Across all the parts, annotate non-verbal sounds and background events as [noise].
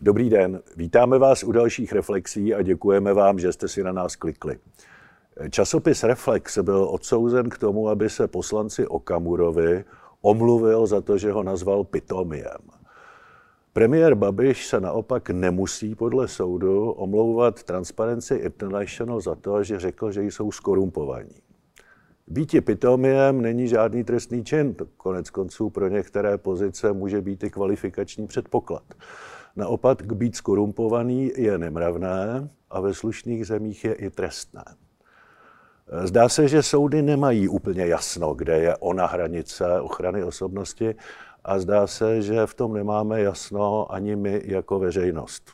Dobrý den, vítáme vás u dalších reflexí a děkujeme vám, že jste si na nás klikli. Časopis Reflex byl odsouzen k tomu, aby se poslanci Okamurovi omluvil za to, že ho nazval pitomiem. Premiér Babiš se naopak nemusí podle soudu omlouvat Transparency International za to, že řekl, že jsou skorumpovaní. Býti pitomiem není žádný trestný čin. Konec konců pro některé pozice může být i kvalifikační předpoklad. Naopak být skorumpovaný je nemravné a ve slušných zemích je i trestné. Zdá se, že soudy nemají úplně jasno, kde je ona hranice ochrany osobnosti a zdá se, že v tom nemáme jasno ani my jako veřejnost.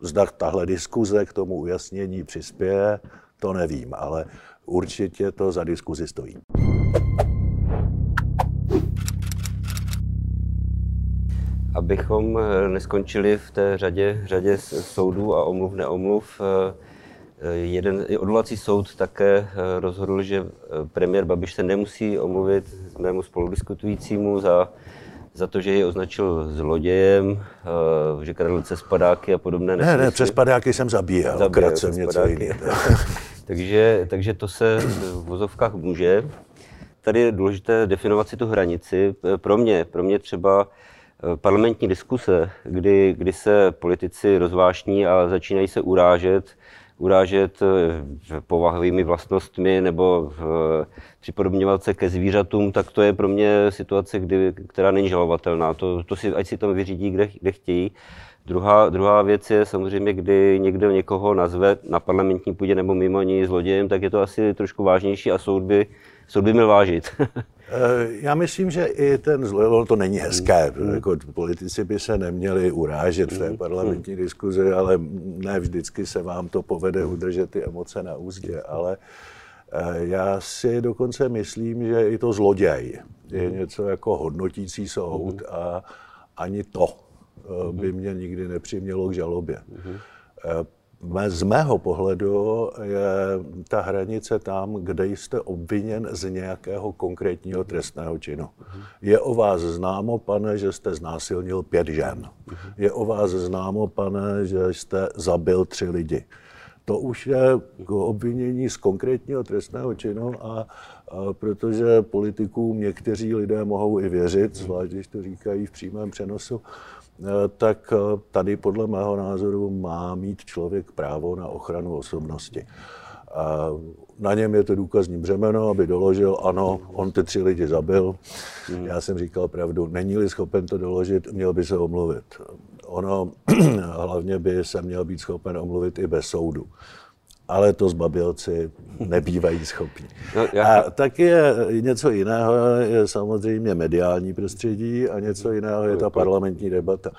Zda tahle diskuze k tomu ujasnění přispěje, to nevím, ale určitě to za diskuzi stojí. Abychom eh, neskončili v té řadě, řadě soudů a omluv, neomluv, eh, eh, jeden odvolací soud také rozhodl, že premiér Babiš se nemusí omluvit mému spoludiskutujícímu za, za to, že je označil zlodějem, že kradl přes padáky a podobné Ne, ne, přes padáky jsem zabíjel, zabíjel jsem něco jiného. [laughs] [laughs] takže, takže to se v vozovkách může. Tady je důležité definovat si tu hranici. Pro mě, pro mě třeba parlamentní diskuse, kdy, kdy se politici rozvášní a začínají se urážet, urážet eh, povahovými vlastnostmi nebo v, připodobňovat se ke zvířatům, tak to je pro mě situace, kdy, která není žalovatelná. To, to si, ať si tam vyřídí, kde, kde chtějí. Druhá, druhá věc je samozřejmě, kdy někdo někoho nazve na parlamentní půdě nebo mimo ní zlodějem, tak je to asi trošku vážnější a soud by, soud by měl vážit. [laughs] Eh, já myslím, že i ten zlo, to není hezké. Mm. Jako politici by se neměli urážet v té mm. parlamentní mm. diskuzi, ale ne vždycky se vám to povede udržet ty emoce na úzdě. Ale eh, já si dokonce myslím, že i to zloděj je něco jako hodnotící soud a ani to eh, by mě nikdy nepřimělo k žalobě. Z mého pohledu je ta hranice tam, kde jste obviněn z nějakého konkrétního trestného činu. Je o vás známo, pane, že jste znásilnil pět žen. Je o vás známo, pane, že jste zabil tři lidi. To už je obvinění z konkrétního trestného činu a, a protože politikům někteří lidé mohou i věřit, zvlášť když to říkají v přímém přenosu, tak eh, tady podle mého názoru má mít člověk právo na ochranu osobnosti. A na něm je to důkazní břemeno, aby doložil, ano, on ty tři lidi zabil. Hmm. Já jsem říkal pravdu, není-li schopen to doložit, měl by se omluvit. Ono [clears throat] hlavně by se měl být schopen omluvit i bez soudu ale to zbabilci nebývají schopni. No, já... A taky je něco jiného, je samozřejmě mediální prostředí a něco jiného je ta parlamentní debata.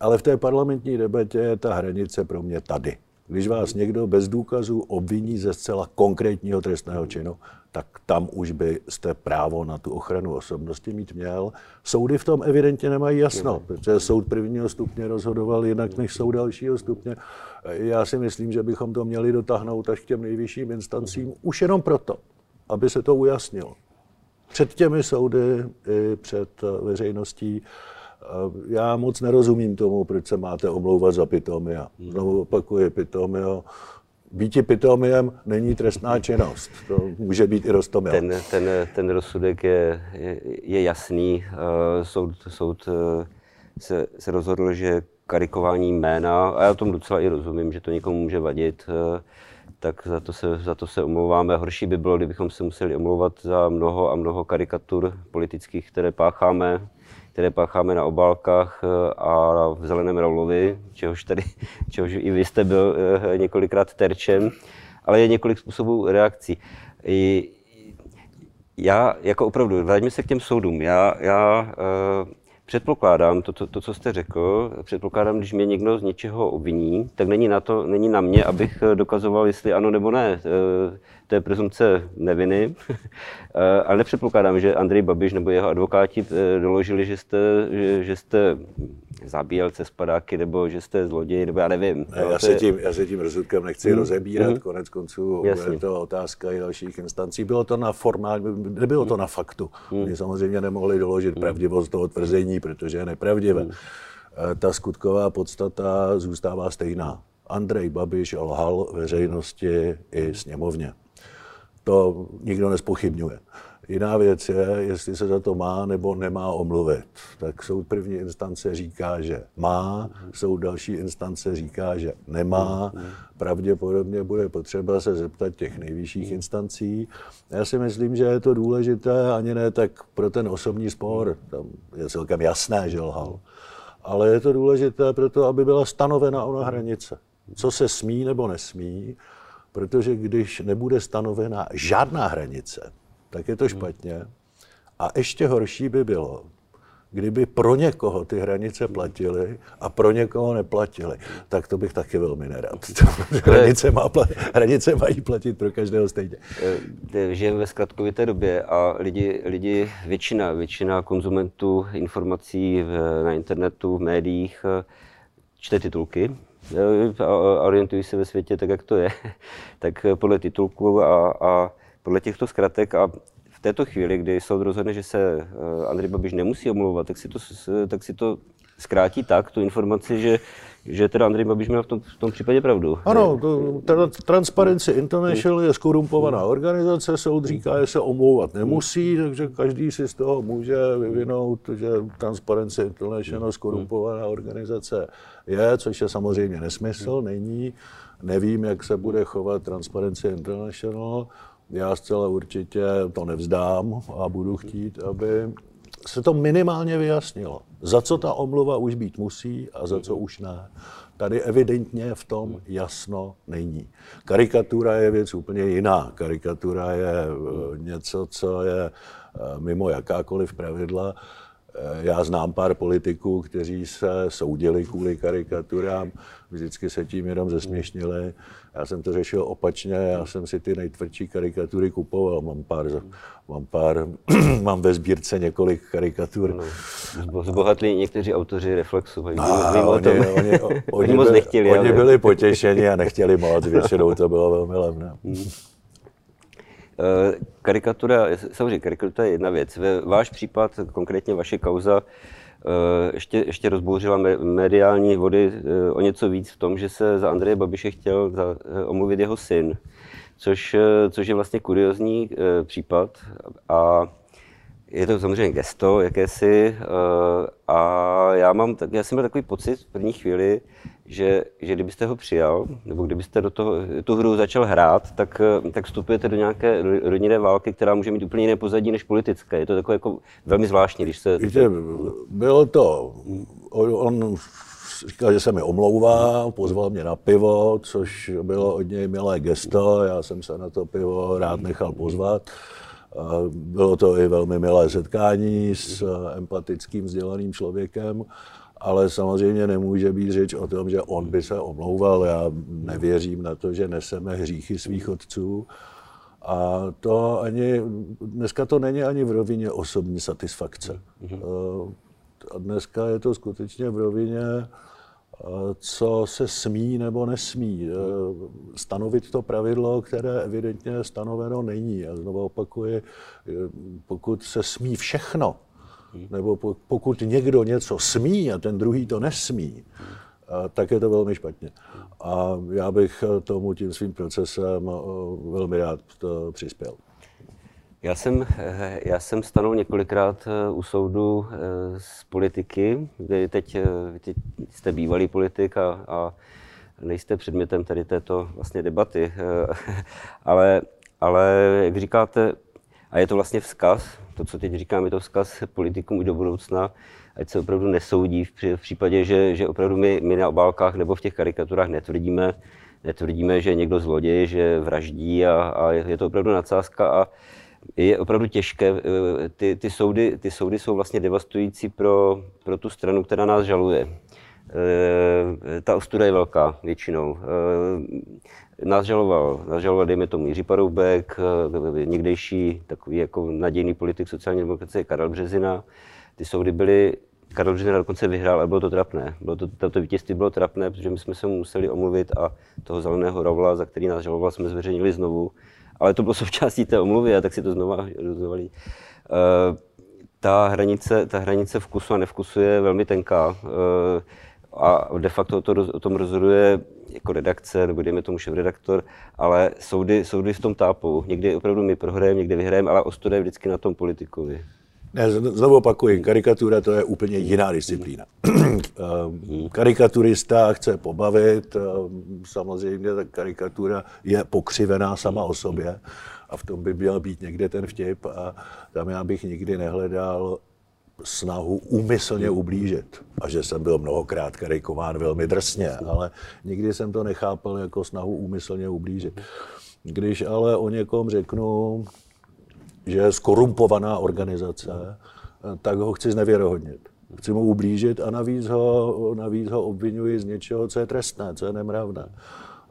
Ale v té parlamentní debatě je ta hranice pro mě tady. Když vás někdo bez důkazů obviní ze zcela konkrétního trestného činu, tak tam už byste právo na tu ochranu osobnosti mít měl. Soudy v tom evidentně nemají jasno, protože soud prvního stupně rozhodoval jinak než soud dalšího stupně. Já si myslím, že bychom to měli dotáhnout až k těm nejvyšším instancím, už jenom proto, aby se to ujasnilo. Před těmi soudy i před veřejností já moc nerozumím tomu, proč se máte omlouvat za pitomia. Znovu opakuji, pitomio Býti pitomiem není trestná činnost. To může být i roztomil. Ten, ten, ten rozsudek je, je, je jasný. Soud, soud eh, se, se rozhodl, že karikování jména, a já tomu docela i rozumím, že to někomu může vadit, eh, tak za to, se, za to se omlouváme. Horší by bylo, kdybychom se museli omlouvat za mnoho a mnoho karikatur politických, které pácháme které pácháme na obálkách eh, a v zeleném raulovi, čehož, tady, [laughs] čehož i vy jste byl eh, několikrát terčem, ale je několik způsobů reakcí. Já jako opravdu, vraťme se k těm soudům. Já, já uh, předpokládám, to, to, to, co jste řekl, předpokládám, když mě někdo z něčeho obviní, tak není na, to, není na mě, abych dokazoval, jestli ano nebo ne. To je prezumce neviny, [laughs] ale nepředpokládám, že Andrej Babiš nebo jeho advokáti eh, doložili, že jste, že, že jste zabíjel cez padáky, nebo že jste zloděj, nebo já nevím. Ne, já, se tím, já se tím rozsudkem nechci hmm. rozebírat, hmm. konec konců Jasně. je to otázka i dalších instancí. Bylo to na formální, nebylo to na faktu. Hmm. Oni samozřejmě nemohli doložit hmm. pravdivost toho tvrzení, protože je nepravdivé. Hmm. ta skutková podstata zůstává stejná. Andrej Babiš lhal veřejnosti i sněmovně. To nikdo nespochybňuje. Jiná věc je, jestli se za to má nebo nemá omluvit. Tak soud první instance říká, že má, soud další instance říká, že nemá. Pravděpodobně bude potřeba se zeptat těch nejvyšších instancí. Já si myslím, že je to důležité ani ne tak pro ten osobní spor. Tam je celkem jasné, že lhal. Ale je to důležité proto, aby byla stanovena ona hranice. Co se smí nebo nesmí, protože když nebude stanovena žádná hranice, tak je to špatně. A ještě horší by bylo, kdyby pro někoho ty hranice platily a pro někoho neplatily, tak to bych taky velmi nerad. [laughs] hranice, má, hranice mají platit pro každého stejně. Eh, žijeme ve zkratkovité době a lidi, lidi většina, většina konzumentů informací v, na internetu, v médiích eh, čte titulky, a orientují se ve světě tak, jak to je, [laughs] tak podle titulku a, a podle těchto zkratek a v této chvíli, kdy soud rozhodne, že se eh, Andrej Babiš nemusí omlouvat, tak si to, tak si to zkrátí tak, tu informaci, že, že teda Andrej Babiš měl v tom, v tom případě pravdu. Ano, to, Transparency International je skorumpovaná organizace, soud říká, že se omlouvat nemusí, takže každý si z toho může vyvinout, že Transparency International skorumpovaná organizace je, což je samozřejmě nesmysl, není. Nevím, jak se bude chovat Transparency International, já zcela určitě to nevzdám a budu chtít, aby se to minimálně vyjasnilo. Za co ta omluva už být musí a za co už ne. Tady evidentně v tom jasno není. Karikatura je věc úplně jiná. Karikatura je eh, něco, co je eh, mimo jakákoliv pravidla. Eh, já znám pár politiků, kteří se soudili kvůli karikaturám, vždycky se tím jenom zesměšnili. Já jsem to řešil opačně, já jsem si ty nejtvrdší karikatury kupoval, mám pár, mám pár, [clears throat] mám ve sbírce několik karikatur. No, zbohatli někteří autoři reflexu, no, oni, oni, [laughs] oni, oni, moc byli, nechtěli. Oni byli potěšeni a nechtěli moc, většinou to bylo velmi levné. Hmm. Eh, karikatura, samozřejmě karikatura je jedna věc. Ve váš případ, konkrétně vaše kauza, ještě, ještě rozbouřila mediální vody eh, o něco víc v tom, že se za Andreje Babiše chtěl za, omluvit jeho syn, což, což je vlastně kuriozní případ. A je to samozřejmě gesto jakési a já, mám, já jsem měl takový pocit v první chvíli, že, že kdybyste ho přijal, nebo kdybyste do toho, tu hru začal hrát, tak, tak vstupujete do nějaké rodinné války, která může mít úplně jiné pozadí než politické. Je to takové jako velmi zvláštní, když se... Víte, bylo to, on říkal, že se mi omlouvá, pozval mě na pivo, což bylo od něj milé gesto, já jsem se na to pivo rád nechal pozvat. Bylo to i velmi milé setkání s empatickým, vzdělaným člověkem ale samozřejmě nemůže být řeč o tom, že on by se omlouval. Já nevěřím na to, že neseme hříchy svých otců. A to ani, dneska to není ani v rovině osobní satisfakce. Mm-hmm. A dneska je to skutečně v rovině, co se smí nebo nesmí. Stanovit to pravidlo, které evidentně stanoveno není. A znovu opakuji, pokud se smí všechno, nebo pokud někdo něco smí a ten druhý to nesmí, tak je to velmi špatně. A já bych tomu tím svým procesem velmi rád to přispěl. Já jsem, já jsem stanul několikrát u soudu z politiky. Vy teď, teď jste bývalý politik a, a nejste předmětem tady této vlastně debaty. [laughs] Ale, ale jak říkáte, a je to vlastně vzkaz, to, co teď říkám, je to vzkaz politikům i do budoucna, ať se opravdu nesoudí v, případě, že, že opravdu my, my na obálkách nebo v těch karikaturách netvrdíme, netvrdíme, že někdo zloděj, že vraždí a, a je to opravdu nadsázka a je opravdu těžké. Eh, ty, ty, soudy, ty soudy jsou vlastně devastující pro, pro tu stranu, která nás žaluje. E, ta ostuda je velká většinou. E, Nás žaloval, nás žaloval, dejme tomu, Jiří Paroubek, eh, někdejší takový jako nadějný politik sociální demokracie Karel Březina. Ty soudy byly, Karel Březina dokonce vyhrál, ale bylo to trapné. Bylo to, to vítězství bylo trapné, protože my jsme se mu museli omluvit a toho zeleného Ravla, za který nás žaloval, jsme zveřejnili znovu. Ale to bylo součástí té omluvy a tak si to znova rozhodovali. Uh, ta hranice, ta hranice vkusu a nevkusu je velmi tenká. Eh, a de facto to, o tom rozhoduje jako redakce, nebo dejme tomu šéf-redaktor, ale soudy, soudy v tom tápou. Někdy opravdu my prohrajeme, někdy vyhrajeme, ale ostuda je vždycky na tom politikovi. Ne, znovu opakuji, karikatura to je úplně jiná disciplína. [clears throat] Ehm, karikaturista chce pobavit, ehm, samozřejmě ta karikatura je pokřivená sama o sobě a v tom by měl být někde ten vtip a tam já bych nikdy nehledal snahu úmyslně ublížit. A že jsem byl mnohokrát karikován velmi drsně, ale nikdy jsem to nechápal jako snahu úmyslně ublížit. Když ale o někom řeknu, že je skorumpovaná organizace, tak ho chci znevěrohodnit. Chci mu ublížit a navíc ho, navíc ho obvinuji z něčeho, co je trestné, co je nemravné.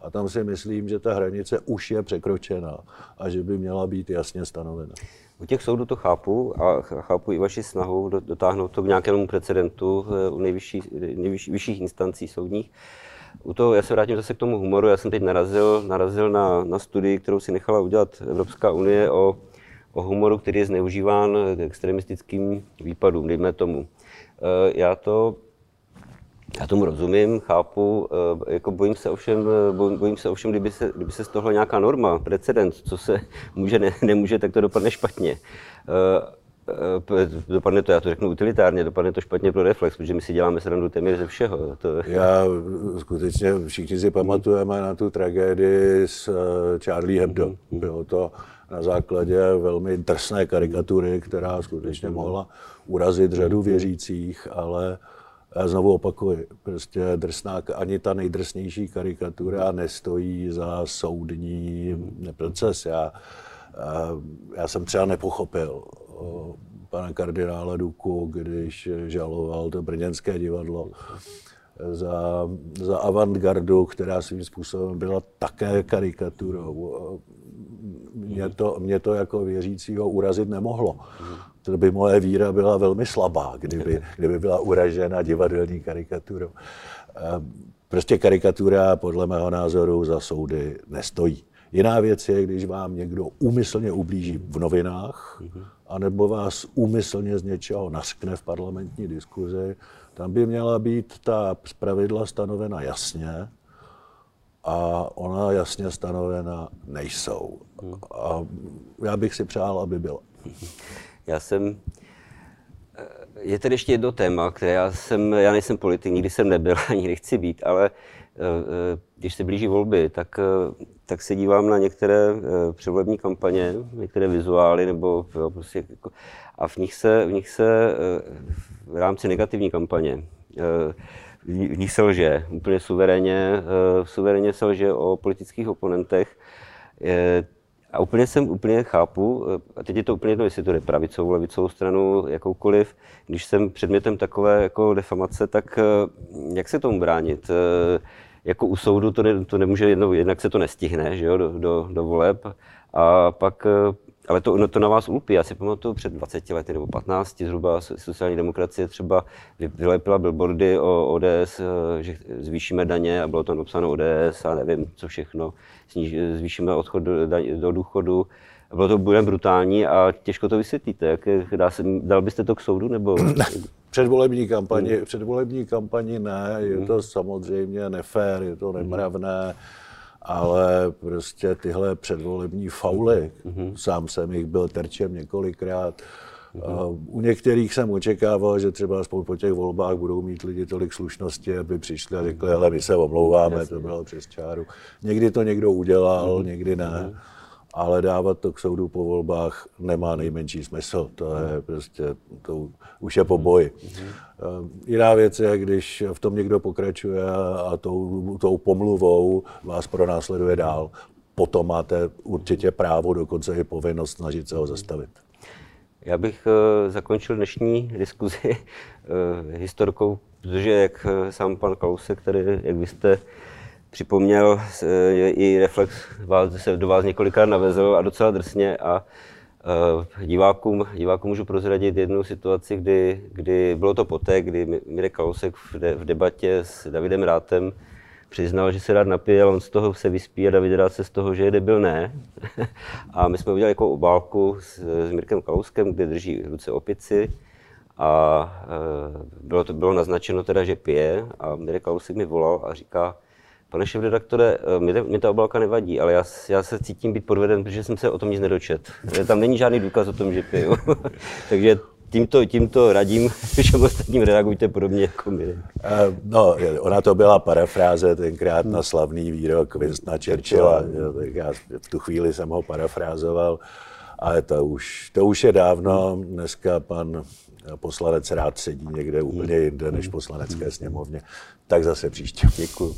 A tam si myslím, že ta hranice už je překročena a že by měla být jasně stanovena. U těch soudů to chápu a chápu i vaši snahu dotáhnout to k nějakému precedentu eh, u nejvyšší, nejvyšší, vyšších instancí soudních. U toho, já se vrátím zase k tomu humoru. Já jsem teď narazil, narazil na, na studii, kterou si nechala udělat Evropská unie o, o humoru, který je zneužíván k extremistickým výpadům, dejme tomu. Eh, já to já tomu rozumím, chápu, eh, jako bojím se ovšem, bojím se ovšem, kdyby se, kdyby se z toho nějaká norma, precedent, co se [laughs] může, ne, nemůže, tak to dopadne špatně. Eh, dopadne to, já to řeknu utilitárně, dopadne to špatně pro reflex, protože my si děláme srandu téměř ze všeho. To... Já skutečně, všichni si pamatujeme na tu tragédii s Charlie Hebdo. Bylo to na základě velmi drsné karikatury, která skutečně mohla urazit řadu věřících, ale já znovu opakuji, prostě drsná, ani ta nejdrsnější karikatura nestojí za soudní proces. Já, já jsem třeba nepochopil pana kardinála Duku, když žaloval to brněnské divadlo za, za avantgardu, která svým způsobem byla také karikaturou. Mě to, mě to jako věřícího urazit nemohlo to by moje víra byla velmi slabá, kdyby, [laughs] kdyby byla uražena divadelní karikaturou. Ehm, prostě karikatura podle mého názoru za soudy nestojí. Jiná věc je, když vám někdo úmyslně ublíží v novinách, anebo vás úmyslně z něčeho naskne v parlamentní diskuzi, tam by měla být ta pravidla stanovena jasně a ona jasně stanovena nejsou. A já bych si přál, aby byla. Já jsem eh, je tady ještě jedno téma, které já jsem, já nejsem politik, nikdy jsem nebyl, ani nechci být, ale eh, eh, když se blíží volby, tak, tak se dívám na některé předvolební kampaně, některé vizuály, nebo jo, prostě, jako, a v nich se, v nich se v rámci negativní kampaně, v nich se lže, úplně suverénně, suverénně se lže o politických oponentech. A úplně jsem úplně chápu, a teď je to úplně jedno, jestli to jde pravicovou, levicovou stranu, jakoukoliv, když jsem předmětem takové jako defamace, tak eh, jak se tomu bránit? Eh, jako u soudu to, ne, to nemůže, jedno, jednak se to nestihne, že jo, do, do, do voleb, a pak eh, ale to, no to na vás ulpí. Já si pamatuju před 20 lety nebo 15 zhruba sociální demokracie třeba vylepila billboardy o ODS, eh, že zvýšíme daně a bylo tam napsáno ODS a nevím co všechno, Sníž, zvýšíme odchod do, do důchodu. Bylo to bude brutální a těžko to vysvětlíte. Jak, dá se, dal byste to k soudu? Nebo... Ne, [clears throat] předvolební kampani, hmm. předvolební kampani ne, je to hmm. samozřejmě nefér, je to nemravné. Hmm ale prostě tyhle předvolební fauly, mm-hmm. sám jsem jich byl terčem několikrát, Mm-hmm. U některých jsem očekával, že třeba aspoň po těch volbách budou mít lidi tolik slušnosti, aby přišli a řekli, ale my se omlouváme, Jasně. to bylo přes čáru. Někdy to někdo udělal, mm-hmm. někdy ne. Ale dávat to k soudu po volbách nemá nejmenší smysl. To je prostě, to už je po boji. Mm-hmm. Jiná věc je, když v tom někdo pokračuje a tou, tou pomluvou vás pronásleduje dál. Potom máte určitě právo, dokonce i povinnost snažit se ho zastavit. Já bych uh, zakončil dnešní diskuzi uh, historkou, protože jak sám pan Kalousek, který, jak vy jste připomněl, i reflex vás, se do vás několikrát navezl a docela drsně a divákům, divákům můžu prozradit jednu situaci, kdy, kdy bylo to poté, kdy Mirek Kalousek v, de, v debatě s Davidem Rátem přiznal, že se rád napije, on z toho se vyspí a David rád se z toho, že je debil ne. [laughs] a my jsme udělali jako obálku s, s Mirkem Kalouskem, kde drží ruce opici a e, bylo, to, bylo naznačeno teda, že pije a Mirek Kalousek mi volal a říká, Pane šéf-redaktore, mě, mě ta obálka nevadí, ale já, já se cítím být podveden, protože jsem se o tom nic nedočet. Tam není žádný důkaz o tom, že piju. [laughs] Takže tímto, tímto radím, [laughs] že ostatním reagujte podobně jako my. No, ona to byla parafráze tenkrát na slavný výrok Winstona Churchilla, tak já v tu chvíli jsem ho parafrázoval, ale to už, to už je dávno. Dneska pan poslanec rád sedí někde úplně jinde než poslanecké sněmovně. Tak zase příště. Děkuji.